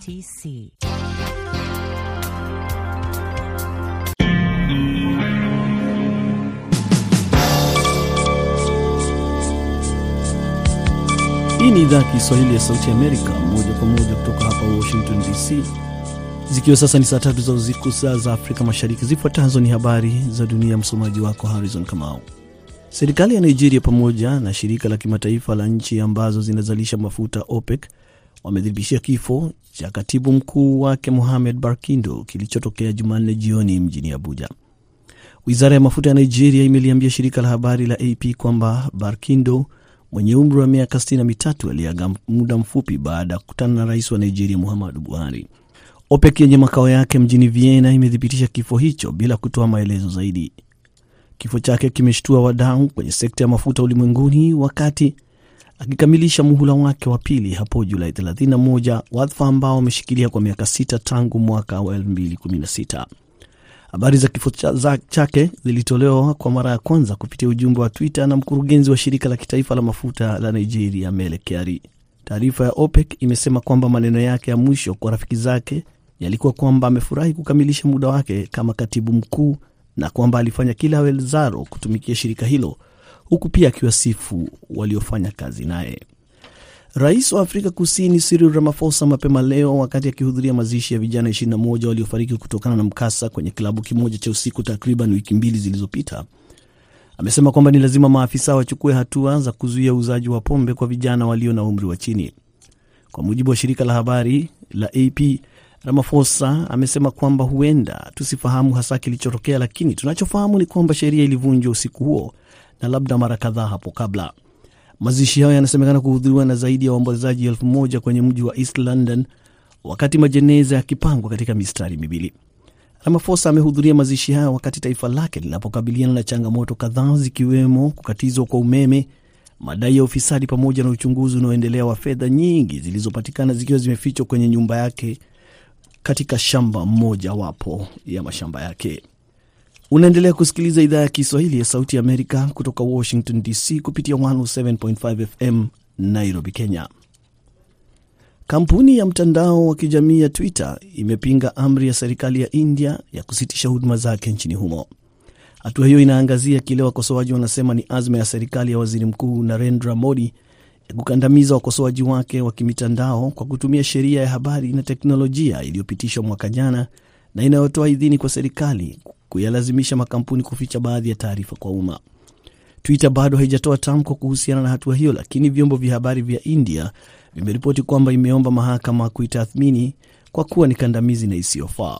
TC. Hii ni idhaa Kiswahili ya Sauti Amerika, moja kwa moja kutoka hapa Washington DC, zikiwa sasa ni saa tatu za usiku, saa za Afrika Mashariki. Zifuatazo ni habari za dunia, msomaji wako Harrison Kamau. Serikali ya Nigeria pamoja na shirika la kimataifa la nchi ambazo zinazalisha mafuta OPEC wamethibitishia kifo cha katibu mkuu wake Mohamed Barkindo kilichotokea Jumanne jioni mjini Abuja. Wizara ya mafuta ya Nigeria imeliambia shirika la habari la AP kwamba Barkindo mwenye umri wa miaka 63 aliaga muda mfupi baada ya kukutana na rais wa Nigeria Muhammadu Buhari. OPEC yenye makao yake mjini Vienna imethibitisha kifo hicho bila kutoa maelezo zaidi. Kifo chake kimeshtua wadau kwenye sekta ya mafuta ulimwenguni wakati akikamilisha muhula wake wa pili hapo Julai 31, wadhifa ambao ameshikilia kwa miaka sita tangu mwaka wa 2016. Habari za kifo chake zilitolewa kwa mara ya kwanza kupitia ujumbe wa Twitter na mkurugenzi wa shirika la kitaifa la mafuta la Nigeria, Mele Kyari. Taarifa ya OPEC imesema kwamba maneno yake ya mwisho kwa rafiki zake yalikuwa kwamba amefurahi kukamilisha muda wake kama katibu mkuu na kwamba alifanya kila awezalo kutumikia shirika hilo huku pia akiwasifu waliofanya kazi naye. Rais wa Afrika Kusini Cyril Ramaphosa mapema leo, wakati akihudhuria mazishi ya vijana 21 waliofariki kutokana na mkasa kwenye klabu kimoja cha usiku takriban wiki mbili zilizopita, amesema kwamba ni lazima maafisa wachukue hatua za kuzuia uuzaji wa pombe kwa vijana walio na umri wa chini. Kwa mujibu wa shirika la habari la AP, Ramaphosa amesema kwamba huenda tusifahamu hasa kilichotokea, lakini tunachofahamu ni kwamba sheria ilivunjwa usiku huo na labda mara kadhaa hapo kabla. Mazishi hayo yanasemekana kuhudhuriwa na zaidi ya waombolezaji elfu moja kwenye mji wa East London, wakati majeneza yakipangwa katika mistari miwili. Ramaphosa amehudhuria mazishi hayo wakati taifa lake linapokabiliana na changamoto kadhaa zikiwemo kukatizwa kwa umeme, madai ya ufisadi, pamoja na uchunguzi unaoendelea wa fedha nyingi zilizopatikana zikiwa zimefichwa kwenye nyumba yake katika shamba mmoja wapo ya mashamba yake. Unaendelea kusikiliza idhaa ya Kiswahili ya Sauti ya Amerika kutoka Washington DC kupitia 107.5 FM Nairobi, Kenya. Kampuni ya mtandao wa kijamii ya Twitter imepinga amri ya serikali ya India ya kusitisha huduma zake nchini humo. Hatua hiyo inaangazia kile wakosoaji wanasema ni azma ya serikali ya waziri mkuu Narendra Modi ya kukandamiza wakosoaji wake wa kimitandao kwa kutumia sheria ya habari na teknolojia iliyopitishwa mwaka jana na inayotoa idhini kwa serikali kuyalazimisha makampuni kuficha baadhi ya taarifa kwa umma. Twitter bado haijatoa tamko kuhusiana na hatua hiyo, lakini vyombo vya habari vya India vimeripoti kwamba imeomba mahakama kuitathmini kwa kuwa ni kandamizi na isiyofaa.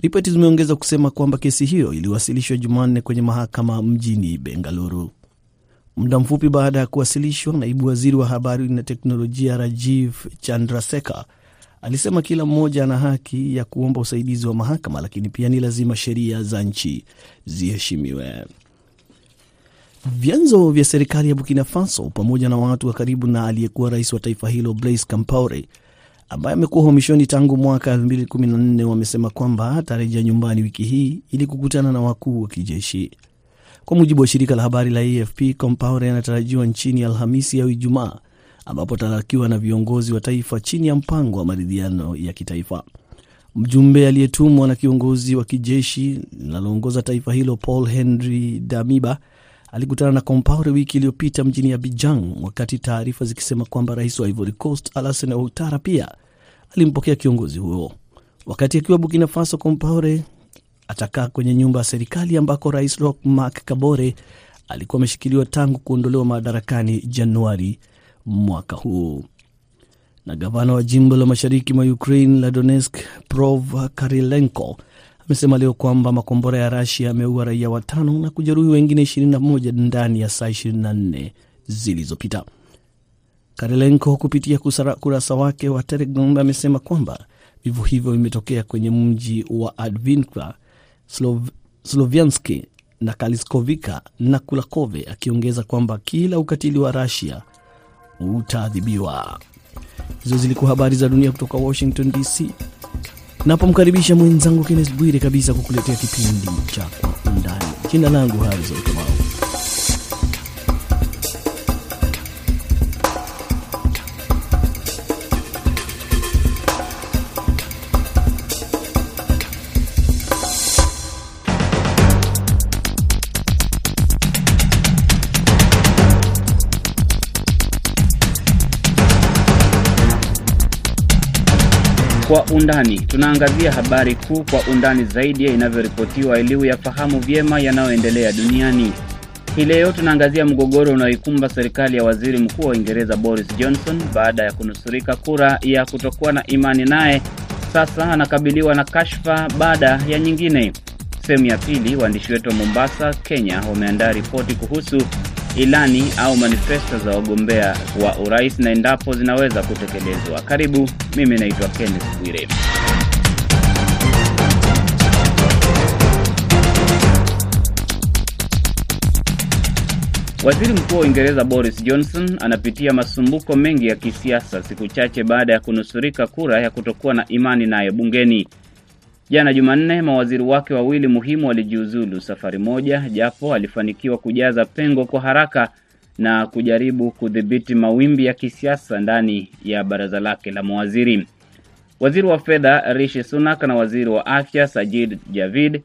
Ripoti zimeongeza kusema kwamba kesi hiyo iliwasilishwa Jumanne kwenye mahakama mjini Bengaluru. Muda mfupi baada ya kuwasilishwa, naibu waziri wa habari na teknolojia Rajiv Chandrasekar alisema kila mmoja ana haki ya kuomba usaidizi wa mahakama, lakini pia ni lazima sheria za nchi ziheshimiwe. Vyanzo vya serikali ya Burkina Faso pamoja na watu wa karibu na aliyekuwa rais wa taifa hilo Blaise Compaore ambaye amekuwa uhamishoni tangu mwaka 2014 wamesema kwamba atarejea nyumbani wiki hii ili kukutana na wakuu wa kijeshi. Kwa mujibu wa shirika la habari la AFP, Compaore anatarajiwa nchini Alhamisi au Ijumaa ambapo atalakiwa na viongozi wa taifa chini ya mpango wa maridhiano ya kitaifa. Mjumbe aliyetumwa na kiongozi wa kijeshi linaloongoza taifa hilo Paul Henry Damiba alikutana na Compaore wiki iliyopita mjini Abidjan, wakati taarifa zikisema kwamba rais wa Ivory Coast Alassane Ouattara pia alimpokea kiongozi huo. Wakati akiwa Burkina Faso, Compaore atakaa kwenye nyumba ya serikali ambako rais Roch Marc Kabore alikuwa ameshikiliwa tangu kuondolewa madarakani Januari mwaka huu. Na gavana wa jimbo la mashariki mwa Ukraine la Donetsk Prov Karilenko amesema leo kwamba makombora ya Rasia yameua raia watano na kujeruhi wengine 21 ndani ya saa 24 zilizopita. Karilenko kupitia kurasa wake wa Telegram amesema kwamba vifo hivyo vimetokea kwenye mji wa Advinka, Slov, Slovianski na Kaliskovika na Kulakove, akiongeza kwamba kila ukatili wa Rasia utaadhibiwa. Hizo zilikuwa habari za dunia kutoka Washington DC. Napomkaribisha mwenzangu Kennes Bwire kabisa kukuletea kipindi cha Kwa Undani. Jina langu Harizon Kamau. Kwa undani tunaangazia habari kuu kwa undani zaidi ya inavyoripotiwa ili uyafahamu vyema yanayoendelea duniani. Hii leo tunaangazia mgogoro unaoikumba serikali ya waziri mkuu wa Uingereza Boris Johnson baada ya kunusurika kura ya kutokuwa na imani naye. Sasa anakabiliwa na kashfa baada ya nyingine. Sehemu ya pili, waandishi wetu wa Mombasa, Kenya wameandaa ripoti kuhusu ilani au manifesto za wagombea wa urais na endapo zinaweza kutekelezwa. Karibu, mimi naitwa Kenneth Bwire. Waziri Mkuu wa Uingereza Boris Johnson anapitia masumbuko mengi ya kisiasa siku chache baada ya kunusurika kura ya kutokuwa na imani naye bungeni. Jana Jumanne, mawaziri wake wawili muhimu walijiuzulu safari moja, japo alifanikiwa kujaza pengo kwa haraka na kujaribu kudhibiti mawimbi ya kisiasa ndani ya baraza lake la mawaziri. Waziri wa fedha Rishi Sunak na waziri wa afya Sajid Javid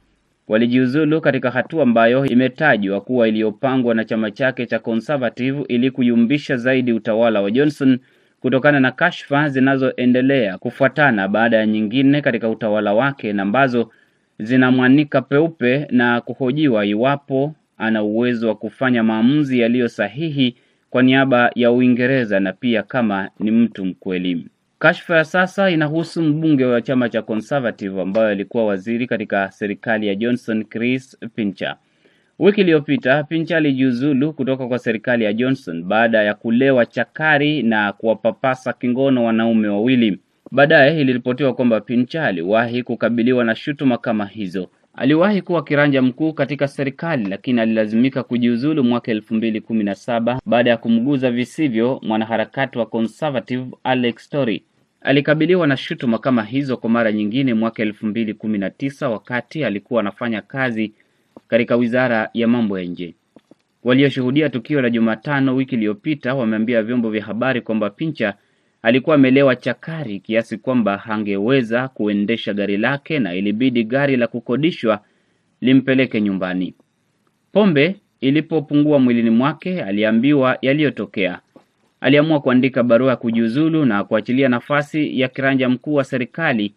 walijiuzulu katika hatua ambayo imetajwa kuwa iliyopangwa na chama chake cha Conservative ili kuyumbisha zaidi utawala wa Johnson kutokana na kashfa zinazoendelea kufuatana baada ya nyingine katika utawala wake na ambazo zinamwanika peupe na kuhojiwa iwapo ana uwezo wa kufanya maamuzi yaliyo sahihi kwa niaba ya Uingereza na pia kama ni mtu mkweli. Kashfa ya sasa inahusu mbunge wa chama cha Conservative ambaye alikuwa waziri katika serikali ya Johnson, Chris Pincher. Wiki iliyopita Pincha alijiuzulu kutoka kwa serikali ya Johnson baada ya kulewa chakari na kuwapapasa kingono wanaume wawili. Baadaye iliripotiwa kwamba Pincha aliwahi kukabiliwa na shutuma kama hizo. Aliwahi kuwa kiranja mkuu katika serikali lakini alilazimika kujiuzulu mwaka elfu mbili kumi na saba baada ya kumguza visivyo mwanaharakati wa Conservative Alex Tory. Alikabiliwa na shutuma kama hizo kwa mara nyingine mwaka elfu mbili kumi na tisa wakati alikuwa anafanya kazi katika wizara ya mambo ya nje. Walioshuhudia tukio la Jumatano wiki iliyopita wameambia vyombo vya habari kwamba Pincha alikuwa amelewa chakari kiasi kwamba hangeweza kuendesha gari lake na ilibidi gari la kukodishwa limpeleke nyumbani. Pombe ilipopungua mwilini mwake, aliambiwa yaliyotokea. Aliamua kuandika barua ya kujiuzulu na kuachilia nafasi ya kiranja mkuu wa serikali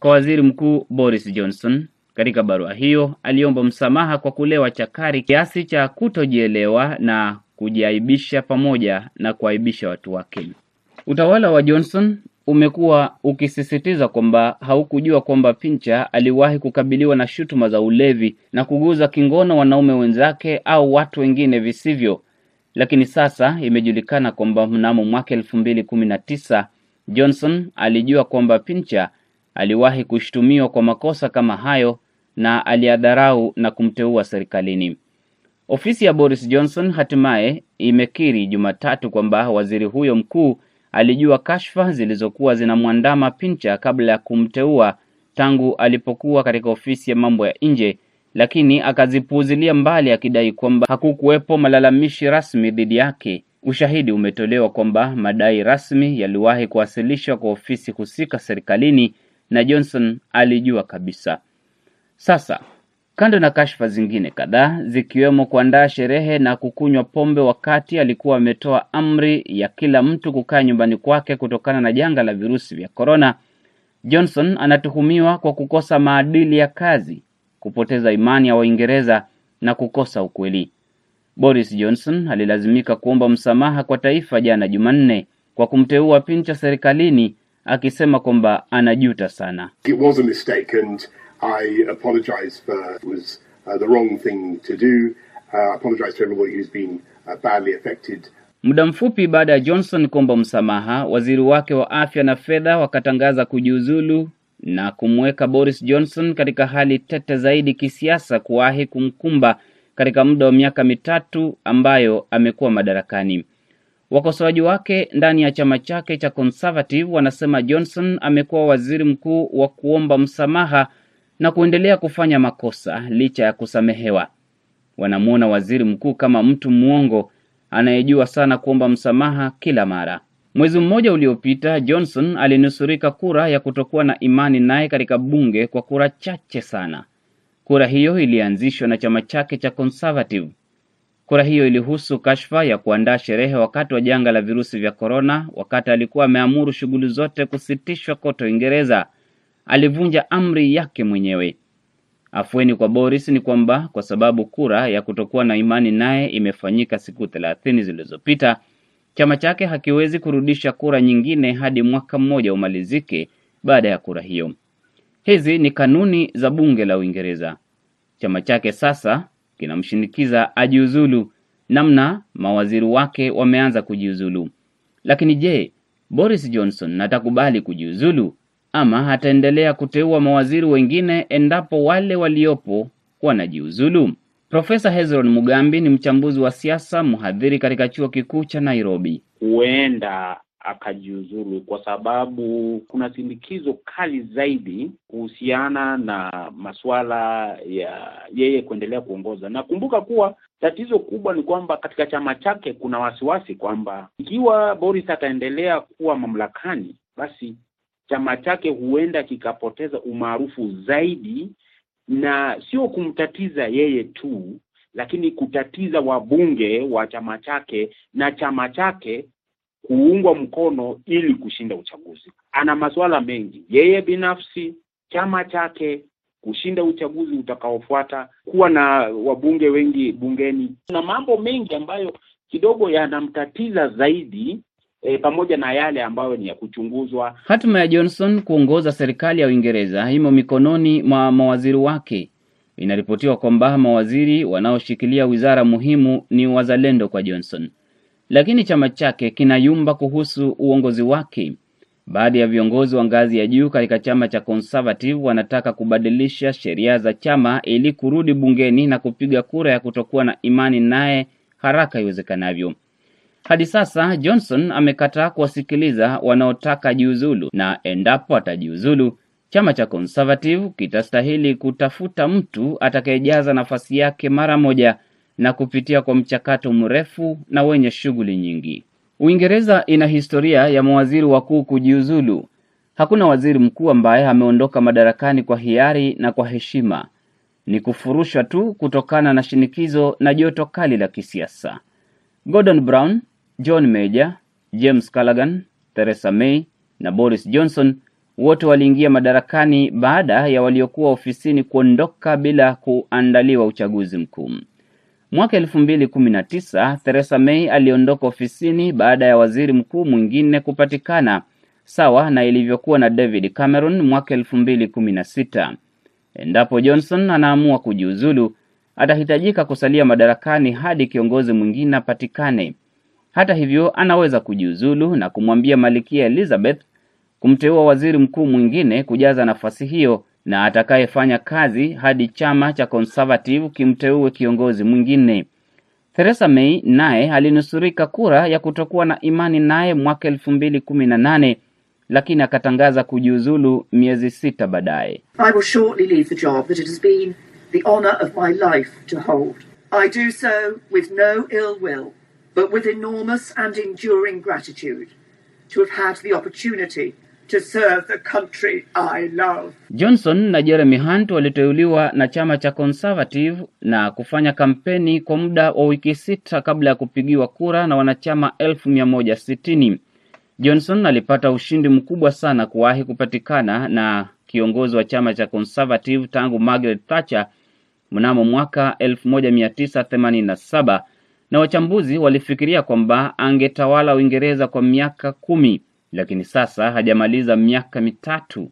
kwa waziri mkuu Boris Johnson. Katika barua hiyo aliomba msamaha kwa kulewa chakari kiasi cha kutojielewa na kujiaibisha pamoja na kuaibisha watu wake. Utawala wa Johnson umekuwa ukisisitiza kwamba haukujua kwamba Pincher aliwahi kukabiliwa na shutuma za ulevi na kuguza kingono wanaume wenzake au watu wengine visivyo, lakini sasa imejulikana kwamba mnamo mwaka elfu mbili kumi na tisa Johnson alijua kwamba Pincher aliwahi kushutumiwa kwa makosa kama hayo na aliadharau na kumteua serikalini. Ofisi ya Boris Johnson hatimaye imekiri Jumatatu kwamba waziri huyo mkuu alijua kashfa zilizokuwa zinamwandama Pincher kabla ya kumteua tangu alipokuwa katika ofisi ya mambo ya nje, lakini akazipuuzilia mbali akidai kwamba hakukuwepo malalamishi rasmi dhidi yake. Ushahidi umetolewa kwamba madai rasmi yaliwahi kuwasilishwa kwa ofisi husika serikalini na Johnson alijua kabisa. Sasa kando na kashfa zingine kadhaa zikiwemo kuandaa sherehe na kukunywa pombe wakati alikuwa ametoa amri ya kila mtu kukaa nyumbani kwake kutokana na janga la virusi vya korona, Johnson anatuhumiwa kwa kukosa maadili ya kazi, kupoteza imani ya Waingereza na kukosa ukweli. Boris Johnson alilazimika kuomba msamaha kwa taifa jana Jumanne kwa kumteua Pincher serikalini akisema kwamba anajuta sana. It was a mistake and I apologize for it was uh, the wrong thing to do. Uh, I to everybody who's been uh, badly affected. Muda mfupi baada ya Johnson kuomba msamaha, waziri wake wa afya na fedha wakatangaza kujiuzulu na kumweka Boris Johnson katika hali tete zaidi kisiasa kuwahi kumkumba katika muda wa miaka mitatu ambayo amekuwa madarakani. Wakosoaji wake ndani ya chama chake cha Conservative wanasema Johnson amekuwa waziri mkuu wa kuomba msamaha na kuendelea kufanya makosa licha ya kusamehewa. Wanamwona waziri mkuu kama mtu mwongo anayejua sana kuomba msamaha kila mara. Mwezi mmoja uliopita, Johnson alinusurika kura ya kutokuwa na imani naye katika bunge kwa kura chache sana. Kura hiyo ilianzishwa na chama chake cha Conservative. Kura hiyo ilihusu kashfa ya kuandaa sherehe wakati wa janga la virusi vya korona, wakati alikuwa ameamuru shughuli zote kusitishwa kote Uingereza. Alivunja amri yake mwenyewe. Afueni kwa Boris ni kwamba kwa sababu kura ya kutokuwa na imani naye imefanyika siku thelathini zilizopita, chama chake hakiwezi kurudisha kura nyingine hadi mwaka mmoja umalizike baada ya kura hiyo. Hizi ni kanuni za bunge la Uingereza. Chama chake sasa kinamshinikiza ajiuzulu, namna mawaziri wake wameanza kujiuzulu. Lakini je, Boris Johnson atakubali kujiuzulu ama ataendelea kuteua mawaziri wengine endapo wale waliopo wanajiuzulu? Profesa Hezron Mugambi ni mchambuzi wa siasa, mhadhiri katika chuo kikuu cha Nairobi. Huenda akajiuzulu kwa sababu kuna sindikizo kali zaidi kuhusiana na masuala ya yeye kuendelea kuongoza. Nakumbuka kuwa tatizo kubwa ni kwamba katika chama chake kuna wasiwasi kwamba ikiwa Boris ataendelea kuwa mamlakani, basi chama chake huenda kikapoteza umaarufu zaidi, na sio kumtatiza yeye tu, lakini kutatiza wabunge wa chama chake na chama chake kuungwa mkono ili kushinda uchaguzi. Ana masuala mengi yeye binafsi, chama chake, kushinda uchaguzi utakaofuata, kuwa na wabunge wengi bungeni, na mambo mengi ambayo kidogo yanamtatiza zaidi e, pamoja na yale ambayo ni ya kuchunguzwa. Hatima ya Johnson kuongoza serikali ya Uingereza imo mikononi mwa mawaziri wake. Inaripotiwa kwamba mawaziri wanaoshikilia wizara muhimu ni wazalendo kwa Johnson, lakini chama chake kinayumba kuhusu uongozi wake. Baadhi ya viongozi wa ngazi ya juu katika chama cha Conservative wanataka kubadilisha sheria za chama ili kurudi bungeni na kupiga kura ya kutokuwa na imani naye haraka iwezekanavyo. Hadi sasa Johnson amekataa kuwasikiliza wanaotaka jiuzulu, na endapo atajiuzulu, chama cha Conservative kitastahili kutafuta mtu atakayejaza nafasi yake mara moja na kupitia kwa mchakato mrefu na wenye shughuli nyingi. Uingereza ina historia ya mawaziri wakuu kujiuzulu. Hakuna waziri mkuu ambaye ameondoka madarakani kwa hiari na kwa heshima. Ni kufurushwa tu kutokana na shinikizo na joto kali la kisiasa. Gordon Brown, John Major, James Callaghan, Theresa May na Boris Johnson wote waliingia madarakani baada ya waliokuwa ofisini kuondoka bila kuandaliwa uchaguzi mkuu. Mwaka elfu mbili kumi na tisa Theresa May aliondoka ofisini baada ya waziri mkuu mwingine kupatikana, sawa na ilivyokuwa na David Cameron mwaka elfu mbili kumi na sita. Endapo Johnson anaamua kujiuzulu, atahitajika kusalia madarakani hadi kiongozi mwingine apatikane. Hata hivyo, anaweza kujiuzulu na kumwambia Malkia Elizabeth kumteua waziri mkuu mwingine kujaza nafasi hiyo na atakayefanya kazi hadi chama cha Conservative kimteue kiongozi mwingine. Theresa May naye alinusurika kura ya kutokuwa na imani naye mwaka elfu mbili kumi na nane lakini akatangaza kujiuzulu miezi sita baadaye. I will shortly leave the job that it has been the honour of my life to hold. I do so with no ill will, but with enormous and enduring gratitude to have had the opportunity to serve the country I love. Johnson na Jeremy Hunt waliteuliwa na chama cha Conservative na kufanya kampeni kwa muda wa wiki sita kabla ya kupigiwa kura na wanachama elfu mia moja sitini. Johnson alipata ushindi mkubwa sana kuwahi kupatikana na kiongozi wa chama cha Conservative tangu Margaret Thatcher mnamo mwaka 1987 na wachambuzi walifikiria kwamba angetawala Uingereza kwa miaka kumi, lakini sasa hajamaliza miaka mitatu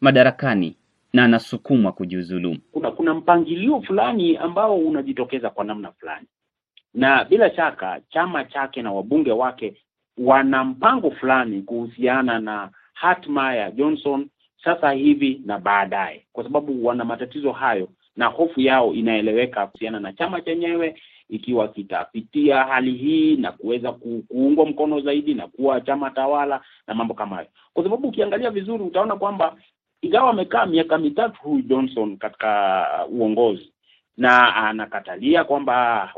madarakani na anasukumwa kujiuzulu. Kuna kuna mpangilio fulani ambao unajitokeza kwa namna fulani, na bila shaka chama chake na wabunge wake wana mpango fulani kuhusiana na hatma ya Johnson sasa hivi na baadaye, kwa sababu wana matatizo hayo na hofu yao inaeleweka kuhusiana na chama chenyewe, ikiwa kitapitia hali hii na kuweza kuungwa mkono zaidi na kuwa chama tawala na mambo kama hayo, kwa sababu ukiangalia vizuri utaona kwamba ingawa amekaa miaka mitatu huyu Johnson katika uongozi na anakatalia kwamba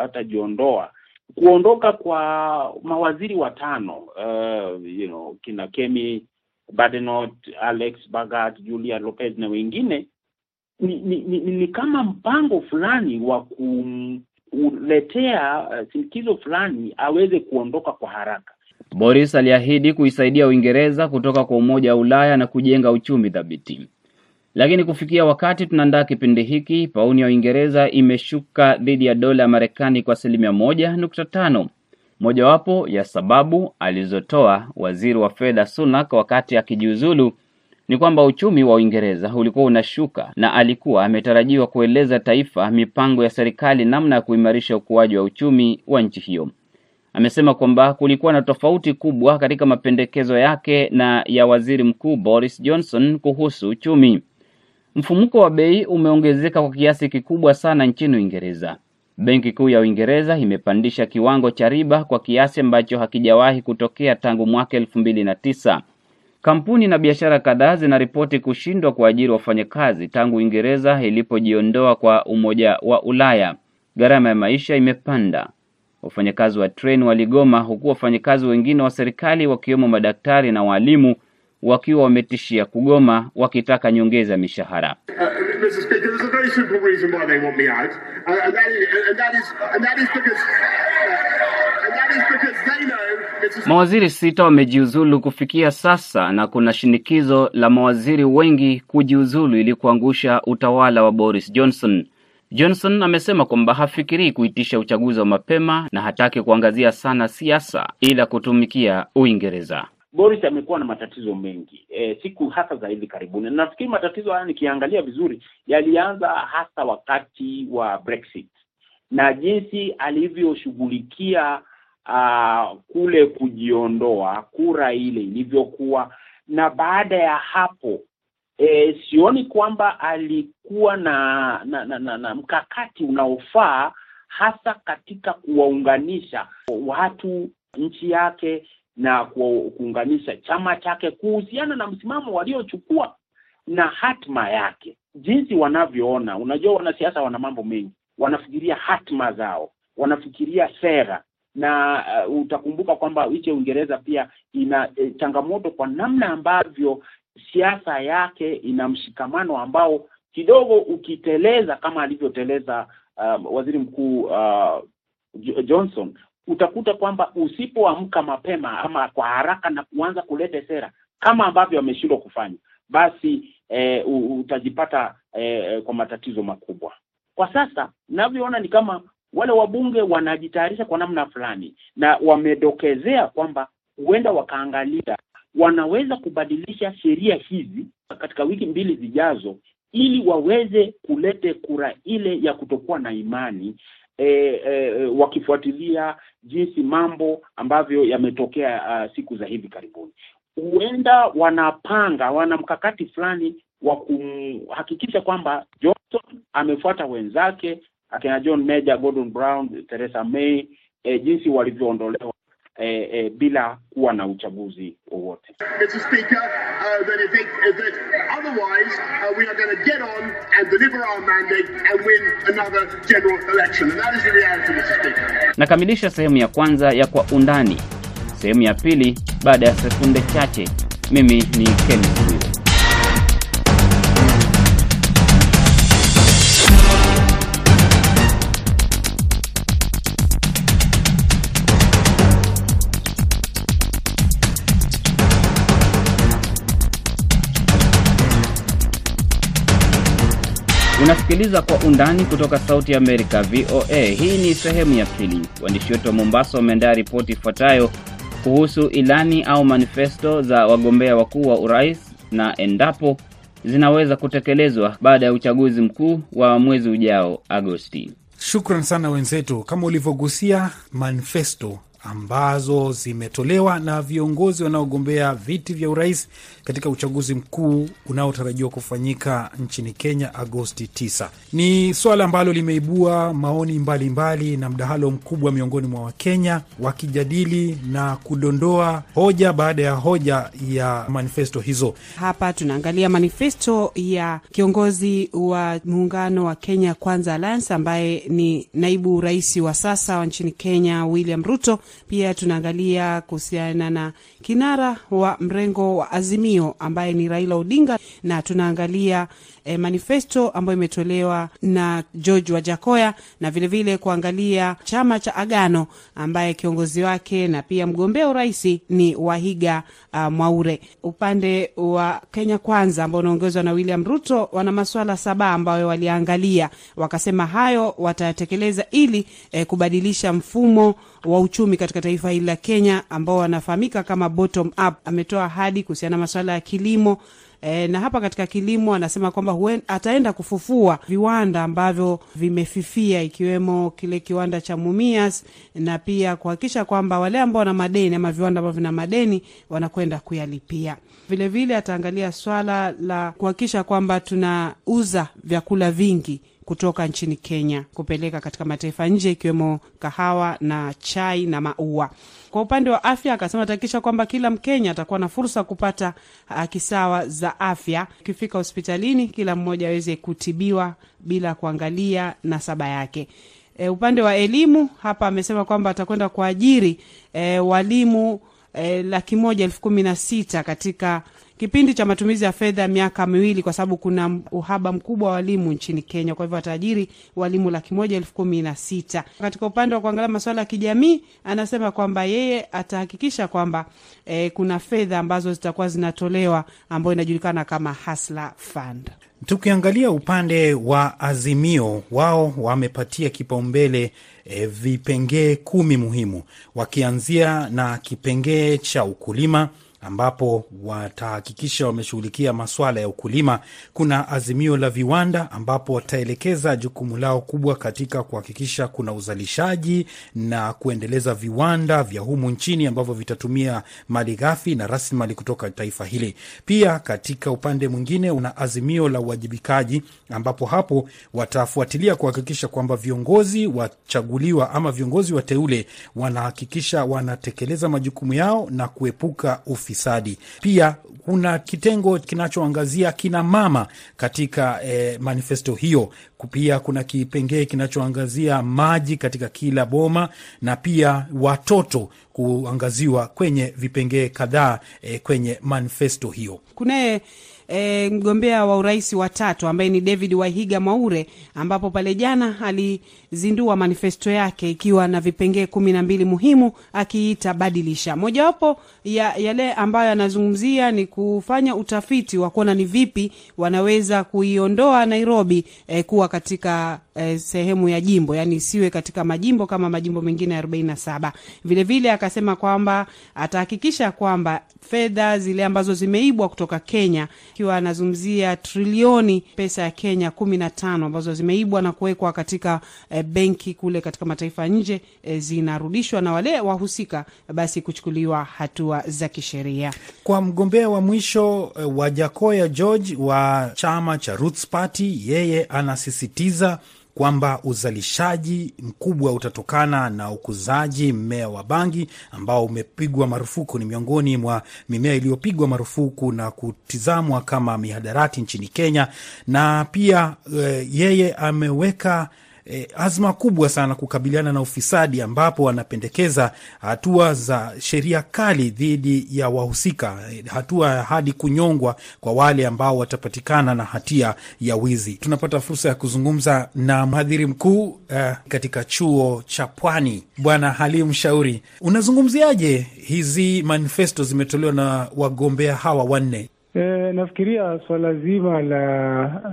hatajiondoa kuondoka kwa mawaziri watano uh, you know, kina Kemi Badenoch, Alex Bagat, Julia Lopez na wengine ni, ni, ni, ni kama mpango fulani wa kumletea uh, shinikizo fulani aweze kuondoka kwa haraka. Boris aliahidi kuisaidia Uingereza kutoka kwa Umoja wa Ulaya na kujenga uchumi thabiti. Lakini kufikia wakati tunaandaa kipindi hiki, pauni ya Uingereza imeshuka dhidi ya dola ya Marekani kwa asilimia moja nukta tano. Mojawapo ya sababu alizotoa waziri wa fedha Sunak wakati akijiuzulu ni kwamba uchumi wa Uingereza ulikuwa unashuka na alikuwa ametarajiwa kueleza taifa mipango ya serikali namna ya kuimarisha ukuaji wa uchumi wa nchi hiyo. Amesema kwamba kulikuwa na tofauti kubwa katika mapendekezo yake na ya waziri mkuu Boris Johnson kuhusu uchumi. Mfumuko wa bei umeongezeka kwa kiasi kikubwa sana nchini Uingereza. Benki Kuu ya Uingereza imepandisha kiwango cha riba kwa kiasi ambacho hakijawahi kutokea tangu mwaka elfu mbili na tisa. Kampuni na biashara kadhaa zinaripoti kushindwa kuajiri wafanyakazi tangu Uingereza ilipojiondoa kwa Umoja wa Ulaya. Gharama ya maisha imepanda. Wafanyakazi wa treni waligoma, huku wafanyakazi wengine wa serikali wakiwemo madaktari na waalimu wakiwa wametishia kugoma wakitaka nyongeza mishahara. Uh, Mawaziri sita wamejiuzulu kufikia sasa na kuna shinikizo la mawaziri wengi kujiuzulu ili kuangusha utawala wa Boris Johnson. Johnson amesema kwamba hafikirii kuitisha uchaguzi wa mapema na hataki kuangazia sana siasa ila kutumikia Uingereza. Boris amekuwa na matatizo mengi e, siku hasa za hivi karibuni. Nafikiri matatizo haya nikiangalia vizuri yalianza hasa wakati wa Brexit na jinsi alivyoshughulikia uh, kule kujiondoa kura ile ilivyokuwa, na baada ya hapo e, sioni kwamba alikuwa na na, na, na, na mkakati unaofaa hasa katika kuwaunganisha watu nchi yake na kuunganisha chama chake kuhusiana na msimamo waliochukua na hatma yake, jinsi wanavyoona. Unajua, wanasiasa wana mambo mengi, wanafikiria hatma zao, wanafikiria sera na uh, utakumbuka kwamba nchi Uingereza pia ina e, changamoto kwa namna ambavyo siasa yake ina mshikamano ambao kidogo ukiteleza kama alivyoteleza uh, waziri mkuu uh, Johnson utakuta kwamba usipoamka mapema ama kwa haraka na kuanza kuleta sera kama ambavyo ameshindwa kufanya, basi e, utajipata e, kwa matatizo makubwa. Kwa sasa navyoona ni kama wale wabunge wanajitayarisha kwa namna fulani, na wamedokezea kwamba huenda wakaangalia wanaweza kubadilisha sheria hizi katika wiki mbili zijazo, ili waweze kulete kura ile ya kutokuwa na imani e, e, wakifuatilia jinsi mambo ambavyo yametokea uh, siku za hivi karibuni. Huenda wanapanga, wana mkakati fulani wa kuhakikisha kwamba Johnson amefuata wenzake akina John Major, Gordon Brown, Theresa May e, jinsi walivyoondolewa e, e, bila kuwa na uchaguzi wowote. Mr. Speaker, uh, that if, it, if that otherwise uh, we are going to get on and deliver our mandate and win another general election. And that is the reality, Mr. Speaker. Nakamilisha sehemu ya kwanza ya Kwa Undani. Sehemu ya pili baada ya sekunde chache. Mimi ni Ken Unasikiliza Kwa Undani kutoka Sauti Amerika, VOA. Hii ni sehemu ya pili. Waandishi wetu wa Mombasa wameandaa ripoti ifuatayo kuhusu ilani au manifesto za wagombea wakuu wa urais na endapo zinaweza kutekelezwa baada ya uchaguzi mkuu wa mwezi ujao Agosti. Shukran sana wenzetu, kama ulivyogusia manifesto ambazo zimetolewa na viongozi wanaogombea viti vya urais katika uchaguzi mkuu unaotarajiwa kufanyika nchini Kenya Agosti 9. Ni swala ambalo limeibua maoni mbalimbali mbali na mdahalo mkubwa miongoni mwa Wakenya wakijadili na kudondoa hoja baada ya hoja ya manifesto hizo. Hapa tunaangalia manifesto ya kiongozi wa muungano wa Kenya Kwanza Alliance ambaye ni naibu rais wa sasa wa nchini Kenya William Ruto Pia tunaangalia kuhusiana na kinara wa mrengo wa Azimio ambaye ni Raila Odinga, na tunaangalia eh, manifesto ambayo imetolewa na George Wajakoya na vilevile vile kuangalia chama cha Agano ambaye kiongozi wake na pia mgombea urais ni Wahiga uh, Mwaure. Upande wa Kenya Kwanza ambao unaongezwa na William Ruto wana maswala saba ambayo waliangalia, wakasema hayo watayatekeleza ili eh, kubadilisha mfumo wa uchumi katika taifa hili la Kenya ambao wanafahamika kama bottom up. Ametoa ahadi kuhusiana na masuala ya kilimo E, na hapa katika kilimo anasema kwamba ataenda kufufua viwanda ambavyo vimefifia ikiwemo kile kiwanda cha Mumias na pia kuhakikisha kwamba wale ambao wana madeni ama viwanda ambavyo vina madeni wanakwenda kuyalipia. Vilevile ataangalia swala la kuhakikisha kwamba tunauza vyakula vingi kutoka nchini Kenya kupeleka katika mataifa nje ikiwemo kahawa na chai na maua. Kwa upande wa afya akasema atahakikisha kwamba kila Mkenya atakuwa na fursa kupata haki sawa za afya. Ukifika hospitalini, kila mmoja aweze kutibiwa bila kuangalia nasaba yake. E, upande wa elimu hapa amesema kwamba atakwenda kuajiri e, walimu e, laki elfu kumi na sita katika kipindi cha matumizi ya fedha miaka miwili, kwa sababu kuna uhaba mkubwa wa walimu nchini Kenya. Kwa hivyo wataajiri walimu laki moja elfu kumi na sita. Katika upande wa kuangalia masuala ya kijamii, anasema kwamba yeye atahakikisha kwamba eh, kuna fedha ambazo zitakuwa zinatolewa ambayo inajulikana kama Hasla Fund. Tukiangalia upande wa Azimio, wao wamepatia kipaumbele e, vipengee kumi muhimu, wakianzia na kipengee cha ukulima ambapo watahakikisha wameshughulikia maswala ya ukulima. Kuna azimio la viwanda, ambapo wataelekeza jukumu lao kubwa katika kuhakikisha kuna uzalishaji na kuendeleza viwanda vya humu nchini ambavyo vitatumia mali ghafi na rasilimali kutoka taifa hili. Pia katika upande mwingine, una azimio la uwajibikaji, ambapo hapo watafuatilia kuhakikisha kwamba viongozi wachaguliwa ama viongozi wateule wanahakikisha wanatekeleza majukumu yao na kuepuka ufisadi. Pia kuna kitengo kinachoangazia kina mama katika eh, manifesto hiyo. Pia kuna kipengee kinachoangazia maji katika kila boma na pia watoto kuangaziwa kwenye vipengee kadhaa e, kwenye manifesto hiyo. Kunaye E, mgombea wa urais wa tatu ambaye ni David Wahiga Mwaure, ambapo pale jana alizindua manifesto yake ikiwa na vipengee kumi na mbili muhimu akiita badilisha. Mojawapo ya yale ambayo anazungumzia ni kufanya utafiti wa kuona ni vipi wanaweza kuiondoa Nairobi e, kuwa katika e, sehemu ya jimbo, yani isiwe katika majimbo kama majimbo mengine ya 47. Vilevile akasema kwamba atahakikisha kwamba fedha zile ambazo zimeibwa kutoka Kenya ikiwa anazungumzia trilioni pesa ya Kenya kumi na tano ambazo zimeibwa na kuwekwa katika eh, benki kule katika mataifa nje eh, zinarudishwa na wale wahusika basi kuchukuliwa hatua za kisheria. Kwa mgombea wa mwisho eh, wa Jakoya George wa chama cha Roots Party, yeye anasisitiza kwamba uzalishaji mkubwa utatokana na ukuzaji mmea wa bangi ambao umepigwa marufuku. Ni miongoni mwa mimea iliyopigwa marufuku na kutizamwa kama mihadarati nchini Kenya. Na pia e, yeye ameweka E, azma kubwa sana kukabiliana na ufisadi ambapo wanapendekeza hatua za sheria kali dhidi ya wahusika, hatua hadi kunyongwa kwa wale ambao watapatikana na hatia ya wizi. Tunapata fursa ya kuzungumza na mhadhiri mkuu eh, katika chuo cha Pwani, Bwana Halim Shauri. Unazungumziaje hizi manifesto zimetolewa na wagombea hawa wanne? E, nafikiria swala zima la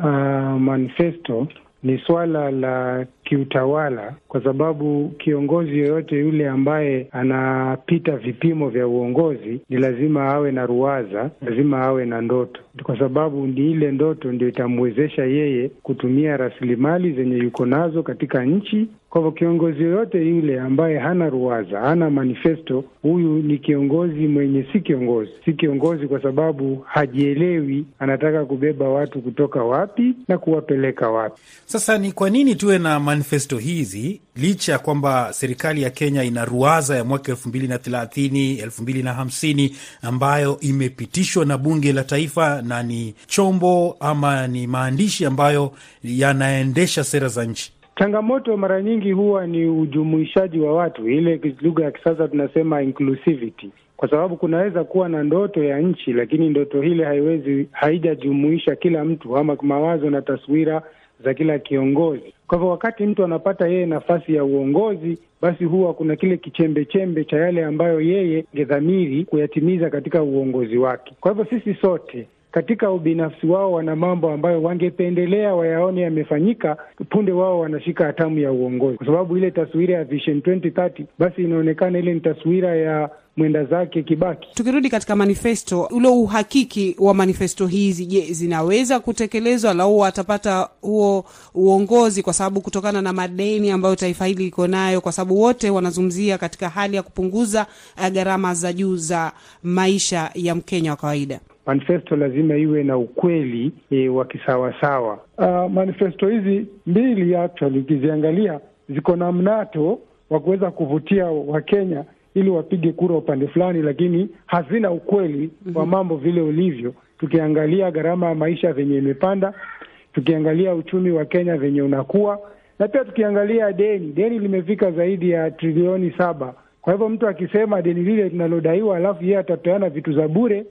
uh, manifesto ni swala la kiutawala, kwa sababu kiongozi yoyote yule ambaye anapita vipimo vya uongozi ni lazima awe na ruwaza, lazima awe na ndoto, kwa sababu ni ile ndoto ndio itamwezesha yeye kutumia rasilimali zenye yuko nazo katika nchi. Kwa hivyo kiongozi yoyote yule ambaye hana ruwaza, hana manifesto, huyu ni kiongozi mwenye si kiongozi, si kiongozi kwa sababu hajielewi anataka kubeba watu kutoka wapi na kuwapeleka wapi. Sasa ni kwa nini tuwe na manifesto hizi licha ya kwamba serikali ya Kenya ina ruwaza ya mwaka elfu mbili na thelathini elfu mbili na hamsini ambayo imepitishwa na bunge la taifa na ni chombo ama ni maandishi ambayo yanaendesha sera za nchi? Changamoto mara nyingi huwa ni ujumuishaji wa watu, ile lugha ya kisasa tunasema inclusivity, kwa sababu kunaweza kuwa na ndoto ya nchi, lakini ndoto hile haiwezi haijajumuisha kila mtu ama mawazo na taswira za kila kiongozi. Kwa hivyo wakati mtu anapata yeye nafasi ya uongozi, basi huwa kuna kile kichembe chembe cha yale ambayo yeye ngedhamiri kuyatimiza katika uongozi wake. Kwa hivyo sisi sote katika ubinafsi wao wana mambo ambayo wangependelea wayaone yamefanyika punde wao wanashika hatamu ya uongozi, kwa sababu ile taswira ya Vision 2030 basi inaonekana ile ni taswira ya mwenda zake Kibaki. Tukirudi katika manifesto, ule uhakiki wa manifesto hizi, je, zinaweza kutekelezwa lau watapata huo uongozi? Kwa sababu kutokana na madeni ambayo taifa hili liko nayo, kwa sababu wote wanazungumzia katika hali ya kupunguza gharama za juu za maisha ya Mkenya wa kawaida. Manifesto lazima iwe na ukweli e, wa kisawasawa. Uh, manifesto hizi mbili actually ukiziangalia ziko na mnato wa kuweza kuvutia Wakenya ili wapige kura upande fulani, lakini hazina ukweli mm -hmm. wa mambo vile ulivyo. Tukiangalia gharama ya maisha venye imepanda, tukiangalia uchumi wa Kenya venye unakuwa, na pia tukiangalia deni, deni limefika zaidi ya trilioni saba. Kwa hivyo mtu akisema deni lile linalodaiwa alafu yeye atapeana vitu za bure,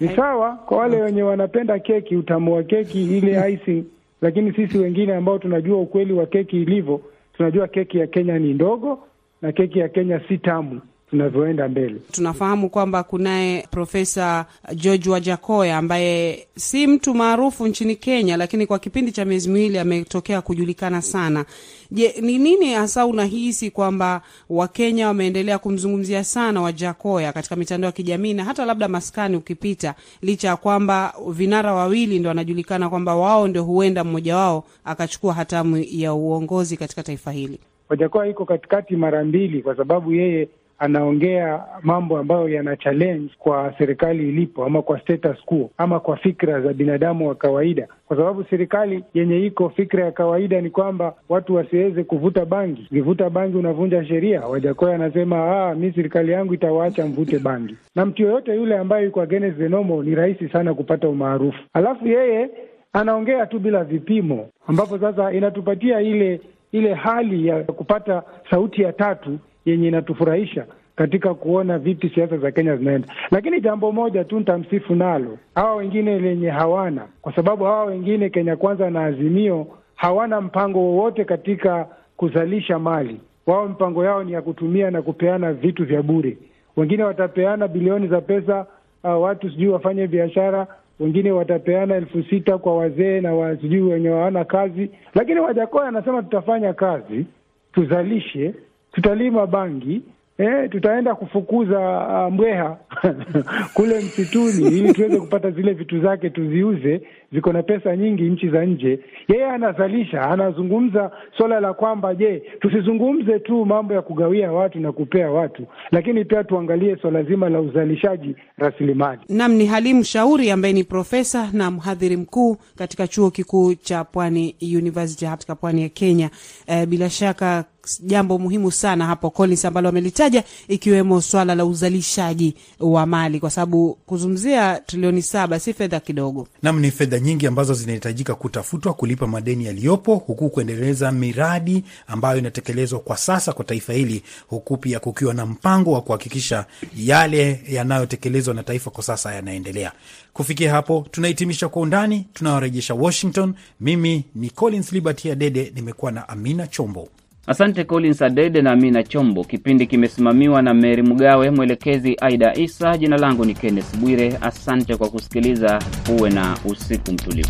ni sawa. Kwa wale wenye wanapenda keki, utamu wa keki ile icing, lakini sisi wengine ambao tunajua ukweli wa keki ilivyo, tunajua keki ya Kenya ni ndogo na keki ya Kenya si tamu tunavyoenda mbele. Tunafahamu kwamba kunaye Profesa George Wajakoya ambaye si mtu maarufu nchini Kenya, lakini kwa kipindi cha miezi miwili ametokea kujulikana sana. Je, ni nini hasa unahisi kwamba Wakenya wameendelea kumzungumzia sana Wajakoya katika mitandao ya kijamii na hata labda maskani ukipita, licha ya kwamba vinara wawili ndo wanajulikana kwamba wao ndio huenda mmoja wao akachukua hatamu ya uongozi katika taifa hili? Wajakoya iko katikati mara mbili, kwa sababu yeye anaongea mambo ambayo yana challenge kwa serikali ilipo ama kwa status quo ama kwa fikra za binadamu wa kawaida, kwa sababu serikali yenye iko fikra ya kawaida ni kwamba watu wasiweze kuvuta bangi. Ukivuta bangi unavunja sheria. Wajakoya anasema ah, mi serikali yangu itawaacha mvute bangi, na mtu yoyote yule ambaye yuko against the normal ni rahisi sana kupata umaarufu. Alafu yeye anaongea tu bila vipimo, ambapo sasa inatupatia ile ile hali ya kupata sauti ya tatu yenye inatufurahisha katika kuona vipi siasa za Kenya zinaenda. Lakini jambo moja tu nitamsifu nalo, hawa wengine lenye hawana, kwa sababu hawa wengine Kenya Kwanza na Azimio hawana mpango wowote katika kuzalisha mali. Wao mpango yao ni ya kutumia na kupeana vitu vya bure. Wengine watapeana bilioni za pesa, uh, watu sijui wafanye biashara wengine watapeana elfu sita kwa wazee na sijui wenye hawana kazi, lakini Wajakoya anasema tutafanya kazi, tuzalishe, tutalima bangi eh, tutaenda kufukuza uh, mbweha kule msituni ili tuweze kupata zile vitu zake tuziuze, ziko na pesa nyingi nchi za nje. Yeye anazalisha, anazungumza swala la kwamba je, tusizungumze tu mambo ya kugawia watu na kupea watu, lakini pia tuangalie swala zima la uzalishaji rasilimali. Nam ni Halimu Shauri ambaye ni profesa na mhadhiri mkuu katika chuo kikuu cha Pwani University katika pwani ya Kenya. Eh, bila shaka jambo muhimu sana hapo Collins ambalo amelitaja ikiwemo swala la uzalishaji wa mali, kwa sababu kuzungumzia trilioni saba si fedha kidogo. Nam, ni fedha nyingi ambazo zinahitajika kutafutwa kulipa madeni yaliyopo, huku kuendeleza miradi ambayo inatekelezwa kwa sasa kwa taifa hili, huku pia kukiwa na mpango wa kuhakikisha yale yanayotekelezwa na taifa kwa sasa yanaendelea. Kufikia hapo tunahitimisha Kwa Undani, tunawarejesha Washington. Mimi ni Collins Liberty Adede, nimekuwa na Amina Chombo. Asante Collins Adede na Amina Chombo. Kipindi kimesimamiwa na Meri Mgawe, mwelekezi Aida Isa. Jina langu ni Kenneth Bwire. Asante kwa kusikiliza. Uwe na usiku mtulivu.